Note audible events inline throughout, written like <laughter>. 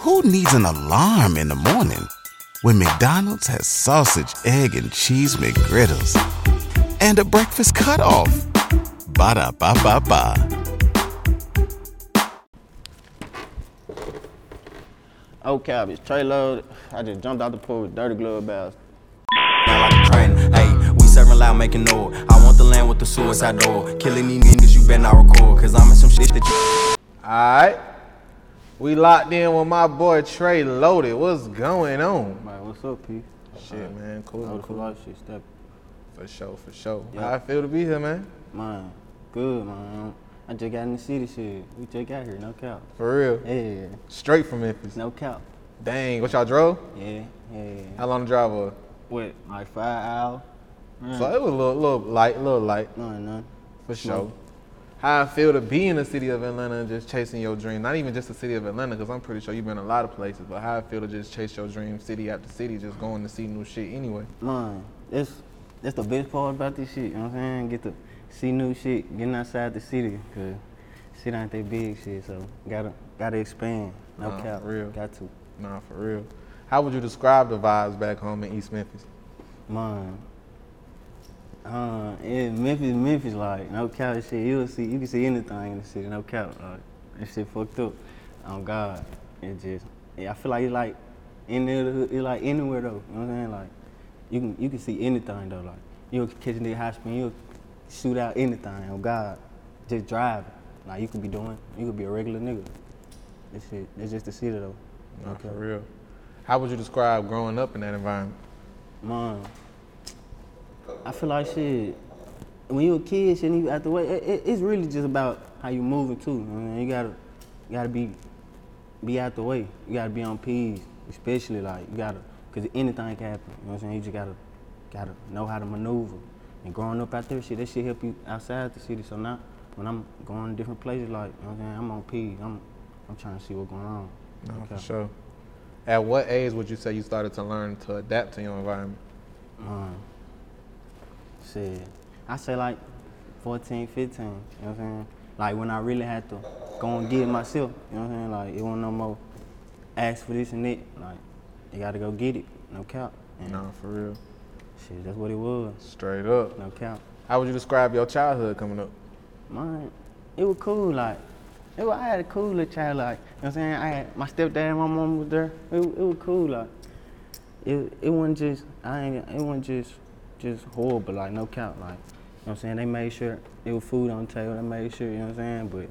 Who needs an alarm in the morning when McDonald's has sausage, egg, and cheese McGriddles and a breakfast cutoff? Ba da ba ba ba. Oh, cap, it's Tre Loaded. I just jumped out the pool with dirty glove bags. like a train. Hey, we serving loud, making noise. I want the land with the suicide door. Killing these niggas, you better not record. Cause I'm in some shit that you. Alright. We locked in with my boy Tre Loaded. What's going on? Man, what's up, P? Shit, man. Cool. Cool. cool shit, step. For sure, for sure. Yeah. How I feel to be here, man? Man, good, man. I just got in the city shit. We just got here, no cap. For real. Yeah, Straight from Memphis. no cap. Dang, what y'all drove? Yeah, yeah. How long the drive was? What, like five hours? Mm. So it was a little, little light, little light, No, no. for sure. How I feel to be in the city of Atlanta and just chasing your dream. Not even just the city of Atlanta, because I'm pretty sure you've been a lot of places, but how I feel to just chase your dream city after city, just going to see new shit anyway. Man, that's that's the best part about this shit. You know what I'm saying? Get to see new shit, getting outside the city, cause shit ain't that big shit. So gotta gotta expand. No Nah, cap. real. Got to. Nah, for real. How would you describe the vibes back home in East Memphis? Man. Uh, yeah, Memphis, Memphis, like no cap shit. You'll see, you can see anything in the city, no cap. Like that shit fucked up. On God, it just, yeah, I feel like it's like in the hood, it's like anywhere though. You know what I'm saying? Like you can, you can see anything though. Like you'll catch a nigga high speed, you'll shoot out anything. On God, just driving. Like you could be doing, you could be a regular nigga. This shit, it's just the city though. Nah, for real. How would you describe growing up in that environment? Man, I feel like shit. When you a kid, shit, and you out the way, it, it, it's really just about how you moving too. I mean, you gotta, you gotta be, be out the way. You gotta be on P's, especially like you gotta, cause anything can happen. You know what I'm saying? You just gotta, gotta know how to maneuver. And growing up out there, shit, that shit help you outside the city. So now, when I'm going to different places, like you know what I'm saying, I'm on P's. I'm, I'm trying to see what's going on. Nah, Okay. for sure. At what age would you say you started to learn to adapt to your environment? Man, shit. I say like 14, 15, you know what I'm saying? Like when I really had to go and get it myself, you know what I'm saying? Like it wasn't no more ask for this and that. Like you gotta go get it, no cap. And Nah, for real. shit, that's what it was, Straight up. no cap. How would you describe your childhood coming up? Man, it was cool, like it was, I had a cool little child, like you know what I'm saying? I had my stepdad and my mom was there. It, it was cool, like it it wasn't just I ain't it wasn't just just horrible, like no count, like you know what I'm saying? They made sure there was food on the table, they made sure, you know what I'm saying?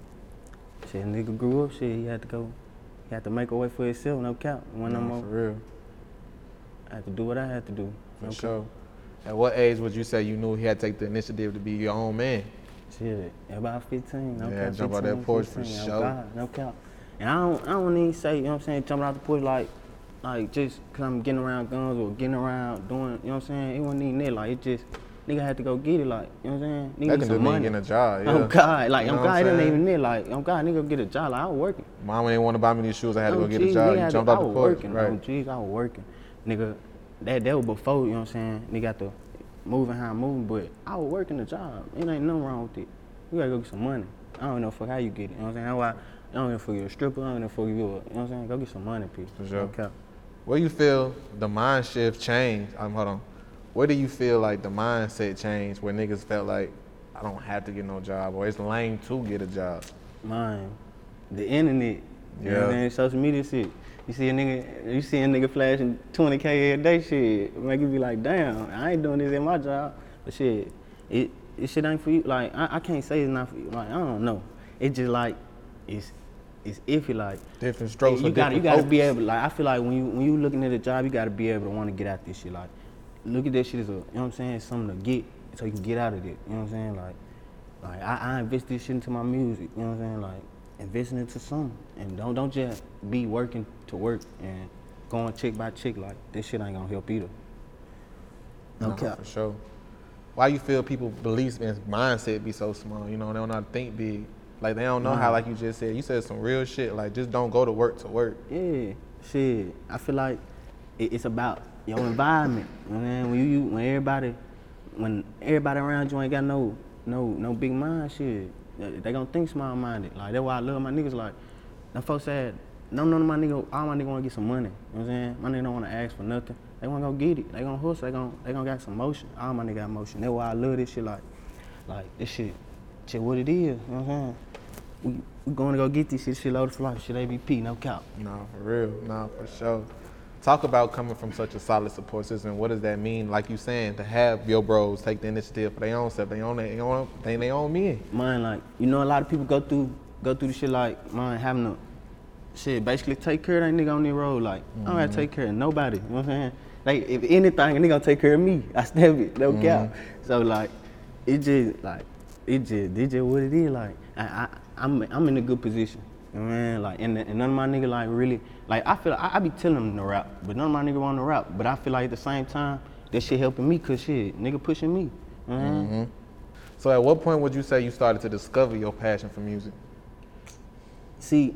But shit, nigga grew up, shit, he had to go he had to make a way for himself, no count. When no more for real. I had to do what I had to do. For no sure. At what age would you say you knew he had to take the initiative to be your own man? Shit, about 15, no Yeah, cap. jump out that 15, porch for 15, oh sure. God, no count. And I don't, I don't even say, you know what I'm saying, jumping out the porch like, like just cause I'm getting around guns or getting around doing, you know what I'm saying? It wasn't even that, like it just, nigga had to go get it, like, you know what I'm saying? Nigga That can do money. getting a job. <laughs> Oh, yeah. Oh God, like, You oh know God, I'm it wasn't even that, like, oh God, nigga get a job, like I was working. Mama didn't want to buy me these shoes. I had to Oh, go get a job. You jumped to- out I the was porch, working, right? Oh, jeez, I was working. Nigga, that, that was before, you know what I'm saying? Nigga got to moving how I'm moving, but I was working the job. It ain't nothing wrong with it. You gotta go get some money. I don't know for how you get it. You know what I'm saying? That's why I don't know if you a stripper, I don't know if you a, you know what I'm saying? Go get some money, people. For sure. Okay. Where you feel the mind shift changed? Um, hold on. Where do you feel like the mindset changed where niggas felt like I don't have to get no job or it's lame to get a job? Mine, the internet. You know Yeah. Social media shit. You see a nigga, you see a nigga flashing 20k every day, shit. Make you be like, damn, I ain't doing this in my job. But shit, it, it shit ain't for you. Like, I, I can't say it's not for you. Like, I don't know. It just like, it's, it's iffy. Like, Different strokes you gotta, you gotta be able. Like, I feel like when you when you looking at a job, you gotta be able to want to get out this shit. Like, look at that shit as a, you know what I'm saying, something to get, so you can get out of it. You know what I'm saying? Like, like I, I invest this shit into my music. You know what I'm saying? Like, investing into something, and don't don't just be working to work and going chick by chick. Like, this shit ain't gonna help either. No Nah, cap. for sure. Why you feel people beliefs and mindset be so small? You know, they don't know how to think big. Like they don't know how, mm. like you just said, you said some real shit. Like just don't go to work to work. Yeah, shit. I feel like it, it's about your environment. You know what I'm? When you, you when everybody when everybody around you ain't got no no no big mind shit, they they gonna think small minded. Like that's why I love my niggas. Like them folks said no none of my nigga, all my nigga wanna get some money. You know what I'm saying? My nigga don't wanna ask for nothing. They wanna go get it. They gonna hustle. They gonna they gonna got some motion. All my nigga got motion. That's why I love this shit. Like, like this shit, shit what it is. You know what I'm saying? We we going to go get this shit. Shit loaded for life. Shit ABP, no cap. No, for real. No, for sure. Talk about coming from such a solid support system. What does that mean? Like you saying, to have your bros take the initiative for their own stuff, they own they own they they own me. Mine like you know a lot of people go through go through the shit like mine having to shit basically take care of that nigga on the road. Like I don't gotta mm-hmm. take care of nobody. You know what I'm saying? Like if anything, a nigga gonna take care of me. <laughs> I step it, no cap. Mm-hmm. So like it just like it just it just what it is. Like I, I I'm I'm in a good position. You know what I mean? Like and, and none of my nigga like really like I feel I, I be telling them to rap, but none of my nigga want to rap. But I feel like at the same time that shit helping me cause shit nigga pushing me. You know what I? So at what point would you say you started to discover your passion for music? See,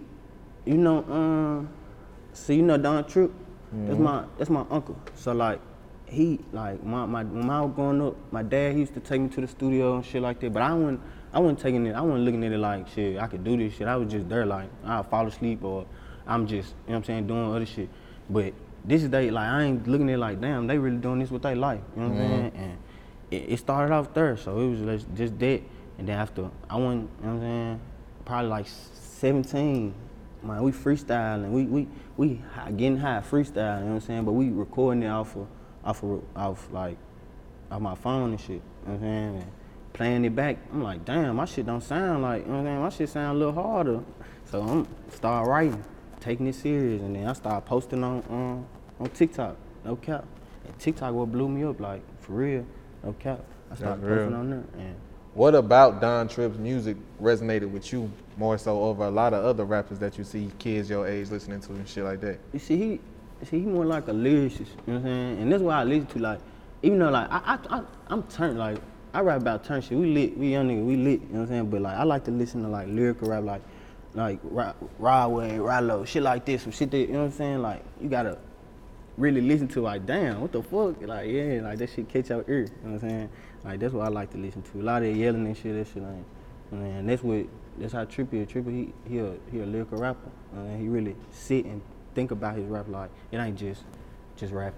you know, um, see, you know Don Trip. That's my that's my uncle. So like, he like my, my when I was growing up, my dad he used to take me to the studio and shit like that. But I wasn't I wasn't taking it. I wasn't looking at it like shit. I could do this shit. I was just there like I fall asleep or I'm just you know what I'm saying doing other shit. But this day like I ain't looking at it like damn they really doing this with their life. You know what I'm mm-hmm. saying? And it, it started off there, so it was just, just that. And then after I went, you know what I'm saying, probably like 17, man, we freestyling. We we we getting high freestyling, you know what I'm saying? But we recording it off of off of off like off my phone and shit. You know what I'm saying? And playing it back, I'm like, damn, my shit don't sound like, you know what I'm saying? My shit sound a little harder. So I'm start writing, taking it serious, and then I start posting on um, on TikTok, no cap. And TikTok what blew me up, like for real, no cap. I started real. posting on there, and What about Don Trip's music resonated with you more so over a lot of other rappers that you see kids your age listening to and shit like that? You see, he, see, he more like a lyricist. You know what I'm saying? And that's why I listen to like, even though like I, I, I I'm turned like I rap about turn shit. We lit, we young nigga, we lit. You know what I'm saying? But like I like to listen to like lyrical rap, like like Rodway, Rallo, shit like this, some shit that you know what I'm saying? Like you gotta really listen to like damn, what the fuck? Like yeah, like that shit catch your ear. You know what I'm saying? Like that's what I like to listen to. A lot of yelling and shit, that shit ain't. And that's what that's how Trippy. Trippy he he a he a lyrical rapper. Uh, he really sit and think about his rap like it ain't just just rap.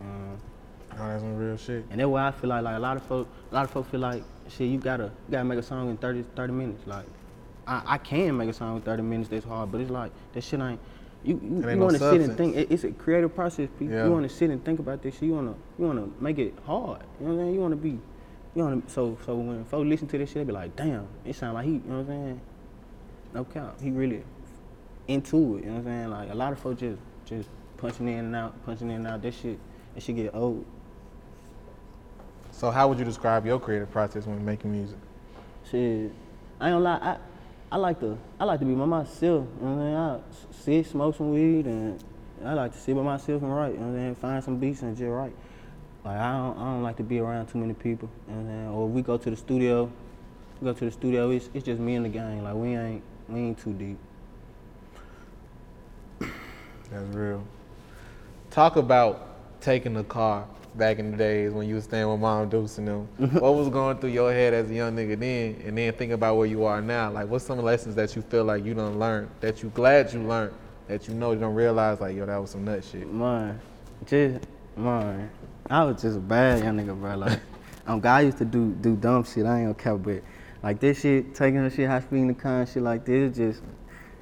Um, Oh, that's some real shit. and that's why I feel like like a lot of folk a lot of folk feel like shit you gotta you gotta make a song in 30, 30 minutes. Like I, I can make a song in 30 minutes that's hard, but it's like that shit ain't you, you, you no wanna sit and think it, it's a creative process, people. Yeah. You wanna sit and think about this shit, you wanna you wanna make it hard. You know what I'm saying? You wanna be you wanna so so when folks listen to this shit they be like, damn, it sound like he you know what I'm saying? No count. He really into it, you know what I'm saying? Like a lot of folks just just punching in and out, punching in and out, that shit that shit get old. So how would you describe your creative process when making music? Shit, I ain't gonna lie. I, I like to I like to be by myself. You know what I'm saying? I sit, smoke some weed, and I like to sit by myself and write. You know what I'm saying? Find some beats and just write. Like I don't, I don't like to be around too many people. You know what I'm saying? Or we go to the studio. We go to the studio. It's, it's just me and the gang. Like we ain't we ain't too deep. That's real. Talk about taking the car back in the days when you was staying with Mom Deuce and them. what was going through your head as a young nigga then, and then think about where you are now? Like, what's some lessons that you feel like you done learned, that you glad you learned, that you know you don't realize like, yo, that was some nut shit. Man, just man, I was just a bad young nigga, bro. Like, <laughs> um, God used to do do dumb shit. I ain't gonna care, but like this shit, taking her shit, high speed in the car, and shit like this, just,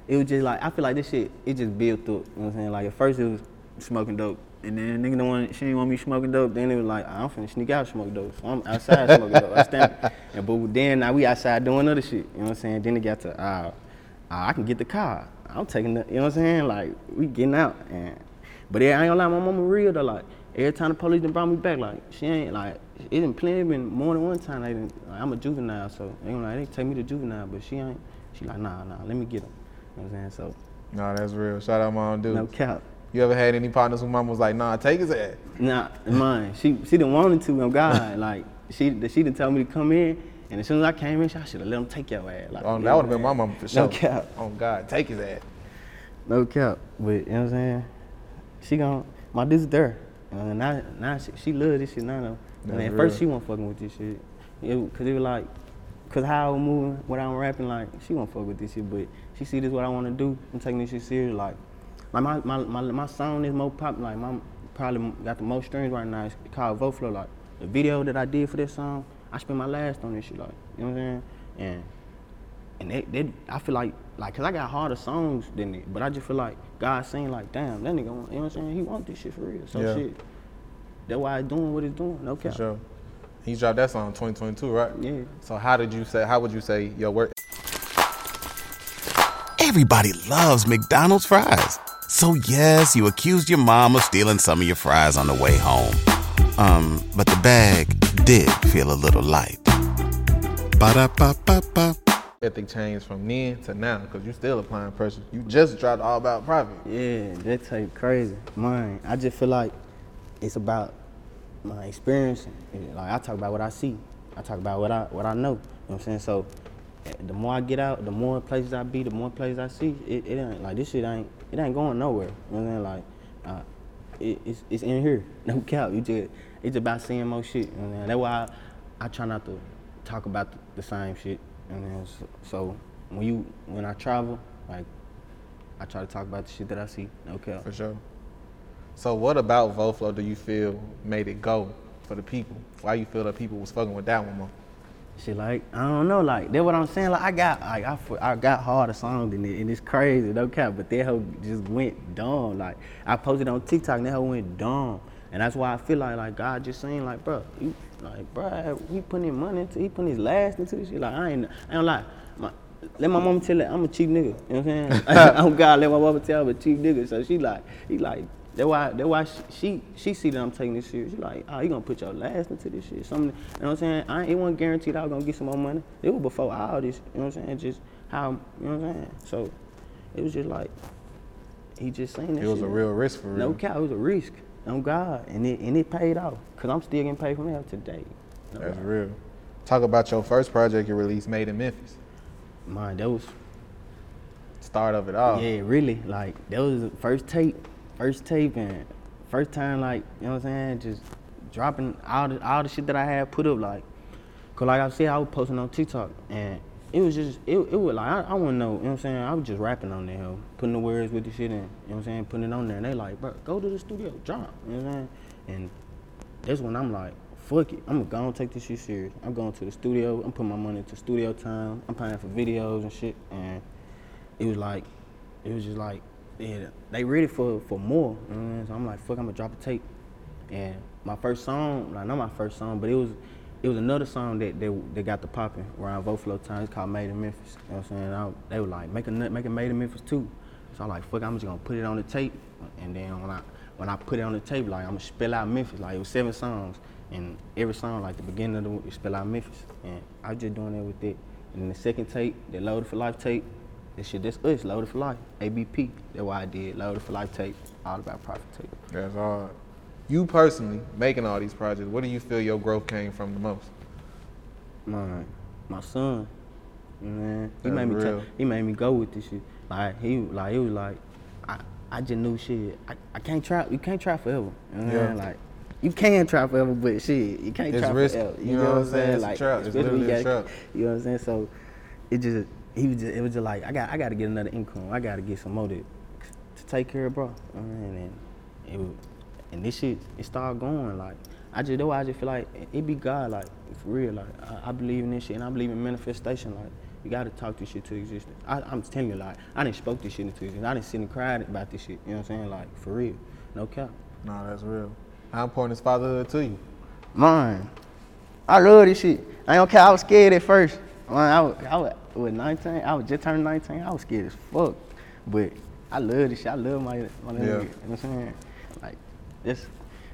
it was just like I feel like this shit, it just built up. You know what I'm saying? Like at first it was smoking dope, and then nigga don't want, she didn't want me smoking dope. Then it was like I'm finna sneak out smoke dope, so I'm outside smoking dope. I stand, <laughs> and but then now we outside doing other shit. You know what I'm saying? Then it got to uh, I can get the car. I'm taking the, you know what I'm saying? Like we getting out and. But yeah, I ain't gonna lie, my mama real though. Like every time the police done brought me back, like she ain't like it done plenty been more than one time. They done, like, I'm a juvenile, so they like they take me to juvenile, but she ain't. She like nah nah, let me get him. You know what I'm saying? So Nah, that's real. Shout out Mom dude. no cap. You ever had any partners who mom was like, nah, take his ass? Nah, mine. She she didn't wanted to. On God, <laughs> like she she didn't tell me to come in, and as soon as I came in, I should have let him take your ass. Like, Oh, that would have been my mom for sure. No cap. Oh God, take his ass. No cap. But you know what I'm saying? She gon' my this is there. And now now she, she love this shit now though. And at first she wasn't fucking with this shit. It, Cause it was like, cause how I was moving, what I'm rapping, like she won't fuck with this shit. But she see this what I want to do. I'm taking this shit serious. Like, like my my my, my song is more pop. Like my probably got the most streams right now. It's called Vo Flow. Like the video that I did for this song, I spent my last on this shit. Like, you know what I'm saying? And and they, they, I feel like, like, cause I got harder songs than it, but I just feel like God saying like, damn, that nigga, want, you know what I'm saying? He want this shit for real. So Yeah. shit, that's why it's doing what it's doing. No For cap. sure. He dropped that song in 2022, right? Yeah. So how did you say? How would you say your work? Everybody loves McDonald's fries. So yes, you accused your mom of stealing some of your fries on the way home. Um, but the bag did feel a little light. Ba-da-ba-ba-ba. ethic changed from then to now? Because you're still applying pressure. You just dropped all about profit. Yeah, that tape crazy. Mine, I just feel like it's about my experience. Like I talk about what I see. I talk about what I what I know. You know what I'm saying? So the more I get out, the more places I be, the more places I see. It, it ain't like this shit ain't it ain't going nowhere. You know what I'm saying? Like uh, it, it's it's in here. <laughs> No cap. You just it's about seeing more shit. You know what I'm? That's why I, I try not to talk about the, the same shit. You know? So, so when you when I travel, like I try to talk about the shit that I see. No cap. For sure. So what about Vo Flow do you feel made it go for the people? Why you feel that people was fucking with that one more? Shit, like I don't know, like that's what I'm saying. Like I got, like I, I got harder songs than it, and it's crazy, no cap. But that hoe just went dumb. Like I posted on TikTok, and that hoe went dumb, and that's why I feel like, like God just saying, like, bro, like, bro, he putting money into, he putting his last into this shit. Like I ain't, I don't. My, let my mama tell it, I'm a cheap nigga. You know what I'm saying? I'm <laughs> oh, God. Let my mama tell I'm a cheap nigga. So she like, he like. That's why. That's why she, she see that I'm taking this serious. She like, oh, you gonna put your last into this shit? Something. You know what I'm saying? I ain't, it wasn't guaranteed I was gonna get some more money. It was before all this. You know what I'm saying? Just how. You know what I'm saying? So it was just like he just saying that. It was shit. a real risk for real. No cow, It was a risk. On God, and it and it paid off. Cause I'm still getting paid from that today. No That's lie. real. Talk about your first project you released, Made in Memphis. Man, that was Start of it all. Yeah, really. Like that was the first tape, first tape, and first time like you know what I'm saying, just dropping all the all the shit that I had put up. Like, cause like I said, I was posting on TikTok, and it was just it, it was like I, I to know. You know what I'm saying? I was just rapping on there, putting the words with the shit in. You know what I'm saying? Putting it on there, and they like, bro, go to the studio, drop. You know what I'm saying? And that's when I'm like, fuck it, I'm gonna go take this shit serious. I'm going to the studio. I'm putting my money into studio time. I'm paying for videos and shit, and it was like, it was just like, yeah, they ready for for more. You know? So I'm like, fuck, I'm gonna drop a tape. And my first song, like not my first song, but it was it was another song that they they got the popping around Vo Flow time. It's called Made in Memphis. You know what I'm saying? I, they were like, make a make it Made in Memphis too. So I'm like, fuck, I'm just gonna put it on the tape. And then when I when I put it on the tape, like I'm gonna spell out Memphis. Like it was seven songs, and every song, like the beginning of the spell out Memphis. And I was just doing that with it. And then the second tape, the Loaded for Life tape, this shit, this us, Loaded for Life, ABP. That's why I did Loaded for Life tape, all about profit tape. That's hard. You personally making all these projects, what do you feel your growth came from the most? my my son, man, he That's made me ta- he made me go with this shit. Like he like he was like, I, I just knew shit. I, I can't try. You can't try forever. You know Yeah. Like you can try forever, but shit, you can't It's try risky. forever. You know what I'm saying? It's a Like trap. It's you literally a trap. You know what I'm saying? So it just he was just it was just like I got I got to get another income. I got to get some more to, to take care of bro. You know what I mean? And it was, and this shit it started going like I just why I just feel like it- be God like for real like I, I believe in this shit and I believe in manifestation like you gotta talk this shit to existence. I, I'm telling you like I didn't spoke this shit into existence. I didn't sit and cried about this shit. You know what I'm saying? Like for real, no cap. No, that's real. How important is fatherhood to you? Mine, I love this shit. I don't care. I was scared at first. Man, I was, I was with 19. I was just turned 19. I was scared as fuck, but I love this shit. I love my my nigga. Yeah. You know what I'm saying? Like this,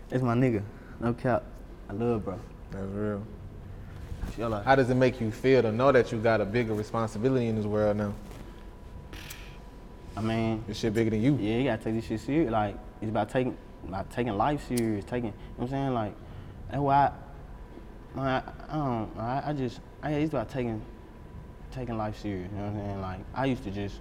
this my nigga. No cap. I love bro. That's real. Like How does it make you feel to know that you got a bigger responsibility in this world now? I mean, This shit bigger than you. Yeah, you gotta take this shit serious. Like it's about taking about taking life serious, taking you know what I'm saying? Like that's why I, I, I don't I, I just I it's about taking taking life serious, you know what I'm saying? Like I used to just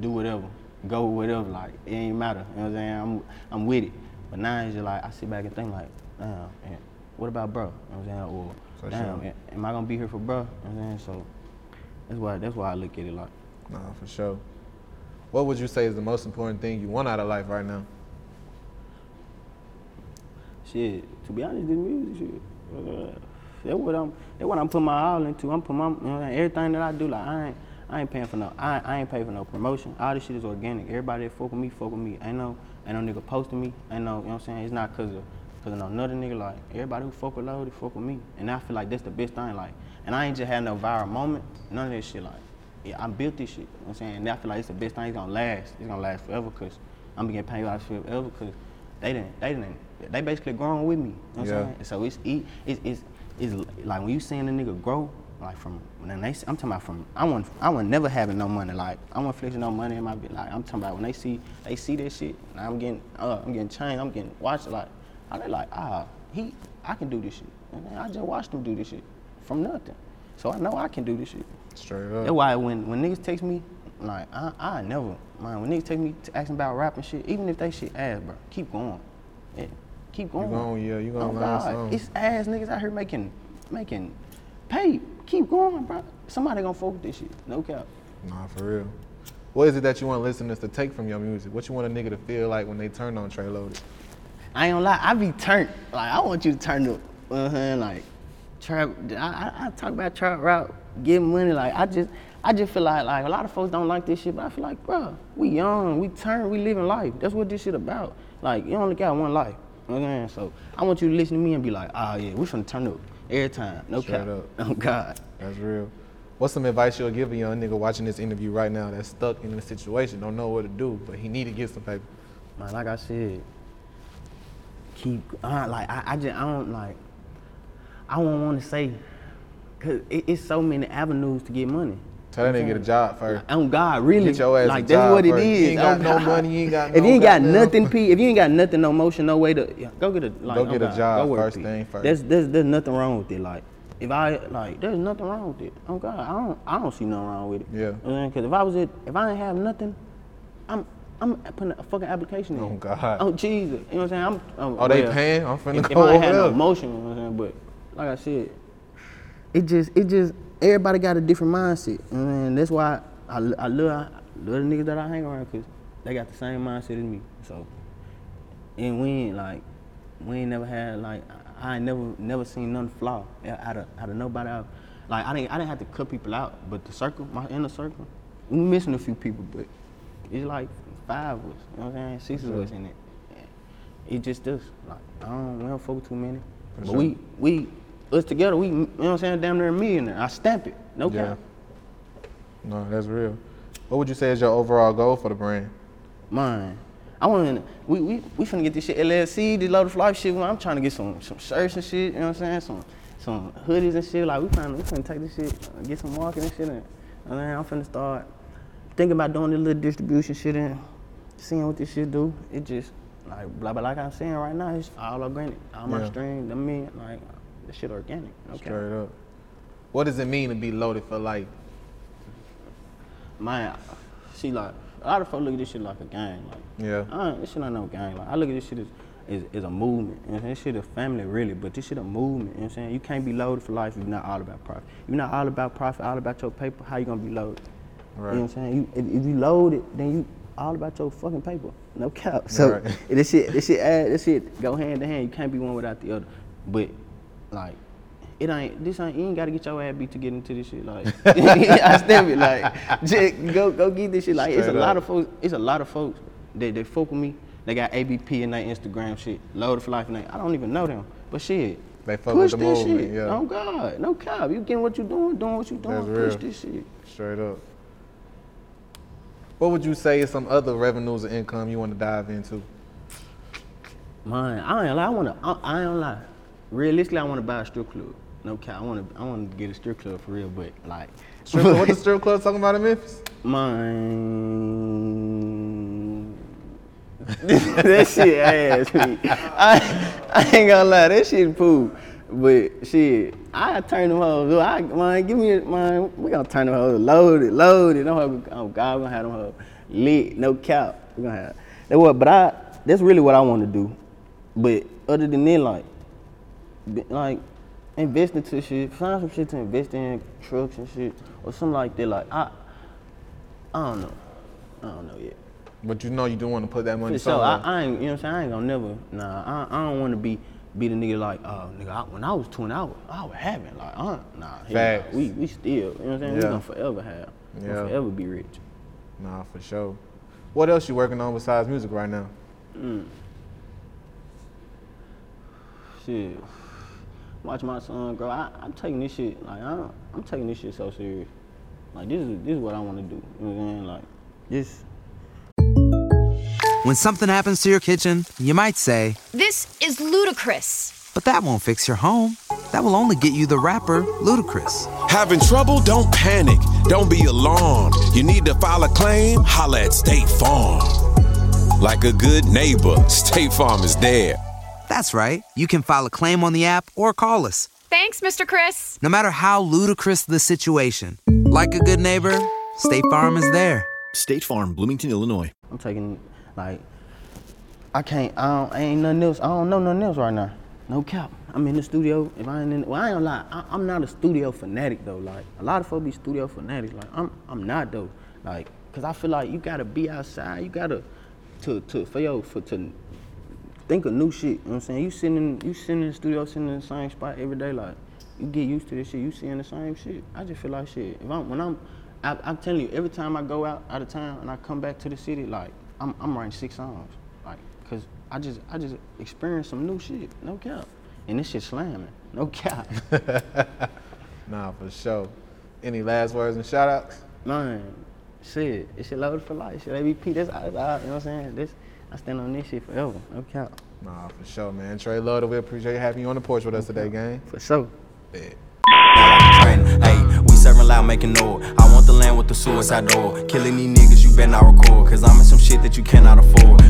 do whatever, go whatever, like it ain't matter, you know what I'm saying? I'm I'm with it. But now it's just like I sit back and think like, damn, eh, what about bro? You know what I'm saying? Or For damn, sure. am I gonna be here for bro? You know what I'm saying? So that's why that's why I look at it like. Nah, for sure. What would you say is the most important thing you want out of life right now? Shit, to be honest, this music shit. Uh, that's what I'm. That's what I'm putting my all into. I'm putting my you know, everything that I do. Like I ain't, I ain't paying for no. I, I ain't paying for no promotion. All this shit is organic. Everybody that fuck with me, fuck with me. Ain't no, ain't no nigga posting me. Ain't no, you know what I'm saying? It's not cause of, cause of no another nigga. Like everybody who fuck with Loaded, fuck with me. And I feel like that's the best thing. Like, and I ain't just had no viral moment. None of this shit. Like, yeah, I built this shit. You know what I'm saying? And I feel like it's the best thing. It's gonna last. It's gonna last forever. Cause I'm gonna get paid out shit forever. Cause they didn't, they didn't, they basically growing with me. You know what Yeah. I'm saying? So it's e- it's it's, it's like when you seeing a nigga grow, like from when they I'm talking about from I want I want never having no money, like I want flexing no money in my bit. Like I'm talking about when they see they see that shit, and I'm getting uh I'm getting changed, I'm getting watched like I they like ah he I can do this shit. And then I just watched him do this shit from nothing, so I know I can do this shit. Straight up. That's why when, when niggas text me, like I, I never man. When niggas text me to asking about rapping shit, even if they shit ass, bro, keep going. Yeah, keep going. gon- yeah, you gonna Oh, God, something. It's ass niggas out here making making pay. Keep going, bro. Somebody gonna fuck with this shit. No cap. Nah, for real. What is it that you want listeners to take from your music? What you want a nigga to feel like when they turn on Tre Loaded? I ain't gonna lie, I be turned. Like I want you to turn up. Uh-huh, like trap. I, I, talk about trap rap, get money. Like I just, I just feel like like a lot of folks don't like this shit, but I feel like, bro, we young, we turn, we living life. That's what this shit about. Like you only got one life. You know what I'm saying? So I want you to listen to me and be like, ah yeah, we finna turn up every time. No Straight cap. up. <laughs> Oh God. That's real. What's some advice you'll give a young nigga watching this interview right now that's stuck in a situation, don't know what to do, but he need to get some paper? Man, like I said, keep uh, like I, I just I don't like I don't want to say cause it, it's so many avenues to get money. Tell that nigga get a job first. On God, really, Get your ass a like that's job what it first. is. You ain't got no God. money, <laughs> you ain't got If no you ain't got nothing, <laughs> P, if you ain't got nothing, no motion, no way to yeah, go get a like, Go get a job go first P. thing first. There's, there's there's nothing wrong with it. Like if I like, there's nothing wrong with it. Oh God, I don't I don't see nothing wrong with it. Yeah. Because if I was it, if I didn't have nothing, I'm I'm putting a fucking application in. Oh, God. Oh Jesus, you know what I'm saying? I'm. I'm Oh, they well, paying? I'm finna if, go if I had no there. emotion, you know what I'm saying? But like I said, it just it just everybody got a different mindset, and that's why I, I love I love the niggas that I hang around because they got the same mindset as me. So, and we ain't like we ain't never had like I ain't never never seen none flaw out of out of nobody out. Like I didn't I didn't have to cut people out, but the circle, my inner circle, we missing a few people, but it's like five of us. You know what I'm saying? Six of us in it. It just does. Like I don't we don't fuck with too many. but sure. we we us together, we you know what I'm saying, damn near a millionaire. I stamp it. No Yeah. cap. No, that's real. What would you say is your overall goal for the brand? Mine. I want to. We we we finna get this shit LLC, this Loaded for Life shit. I'm trying to get some some shirts and shit. You know what I'm saying? Some some hoodies and shit. Like we finna we finna take this shit, uh, get some marketing and shit. And, and then I'm finna start thinking about doing this little distribution shit and seeing what this shit do. It just like blah blah. Like I'm saying right now, it's all organic. All my Yeah. streams, I me like shit organic. Okay. Straight up. What does it mean to be loaded for life? Man, see like a lot of folks look at this shit like a gang. Like Yeah. This shit ain't no gang. Like I look at this shit as is, is a movement. You know what I'm saying? This shit a family really, but this shit a movement. You know what I'm saying? You can't be loaded for life if you're not all about profit. If you're not all about profit, all about your paper, how you gonna be loaded? Right. You know what I'm saying? You, if, if you load it, then you all about your fucking paper. No cap. So Right. <laughs> this shit, this shit, add, this shit go hand in hand. You can't be one without the other. But like, it ain't. This ain't. You ain't gotta get your ass beat to get into this shit. Like, <laughs> <laughs> I stamp it. Like, just go go get this shit. Like, it's a Straight lot of folks. It's a lot of folks that they fuck with me. They got ABP in their Instagram shit, loaded for life, and they, I don't even know them. But shit, They fuck push with the this movement, shit. yeah. Oh God, no cap. You getting what you doing, doing what you doing. That's push real. this shit. Straight up. What would you say is some other revenues or income you want to dive into? Man, I ain't lie. I wanna. I, I ain't lie. Realistically, I wanna buy a strip club. No cap. I wanna. I wanna get a strip club for real. But like, Strip <laughs> club, what the strip club talking about in Memphis? Mine. <laughs> that shit ass me. I, I ain't gonna lie, that shit poo. But shit, I turn them hoes. I man, give me a man. We gonna turn them hoes loaded, loaded. Hoes, oh God, we gonna have them hoes lit, no cap. We gonna have that. What? But I, that's really what I want to do. But other than that, like, like invest into shit, find some shit to invest in, trucks and shit, or something like that. Like I, I don't know. I don't know yet. But you know you don't want to put that money sure, I. I ain't, you know what I'm saying? I ain't gonna never, nah, I, I don't wanna be, be the nigga like, oh, nigga, I, when I was 20, I was, I was having, like, uh, nah, Facts. we, we still, you know what I'm saying? We gonna forever have, Yeah. gonna forever be rich. Nah, for sure. What else you working on besides music right now? Shit. Watch my son grow. I, I'm taking this shit like I, I'm taking this shit so serious. Like this is this is what I want to do. You know what I'm saying? Like this. When something happens to your kitchen, you might say, This is ludicrous. but that won't fix your home. That will only get you the rapper, Ludacris. Having trouble? Don't panic. Don't be alarmed. You need to file a claim? Holla at State Farm. Like a good neighbor, State Farm is there. That's right. You can file a claim on the app or call us. Thanks, Mr. Chris. No matter how ludicrous the situation, like a good neighbor, State Farm is there. State Farm, Bloomington, Illinois. I'm taking like I can't. I, don't, I ain't nothing else. I don't know nothing else right now. No cap. I'm in the studio. If I ain't in, well, I ain't gonna lie. I, I'm not a studio fanatic though. Like a lot of folks be studio fanatics. Like I'm, I'm not though. Like, cause I feel like you gotta be outside. You gotta to to for yo for to think of new shit. You know what I'm saying? You sitting in, you sitting in the studio, sitting in the same spot every day. Like you get used to this shit. You seeing the same shit. I just feel like shit. If I'm when I'm, I, I'm telling you, every time I go out out of town and I come back to the city, like I'm I'm writing six songs. Like, cause I just I just experienced some new shit. No cap. And this shit slamming. No cap. <laughs> Nah, for sure. Any last words and shout outs? Man, shit. It's shit loaded for life. Shit ABP. That's I, I, you know what I'm saying. This I stand on this shit forever. No cap. Nah, for sure, man. Trey Love, we appreciate having you on the porch with us today, gang. For sure. Bet. Hey, we serving loud, making noise. I want the land with the suicide door. Killing these niggas, you better not record. Cause I'm in some shit that you cannot afford.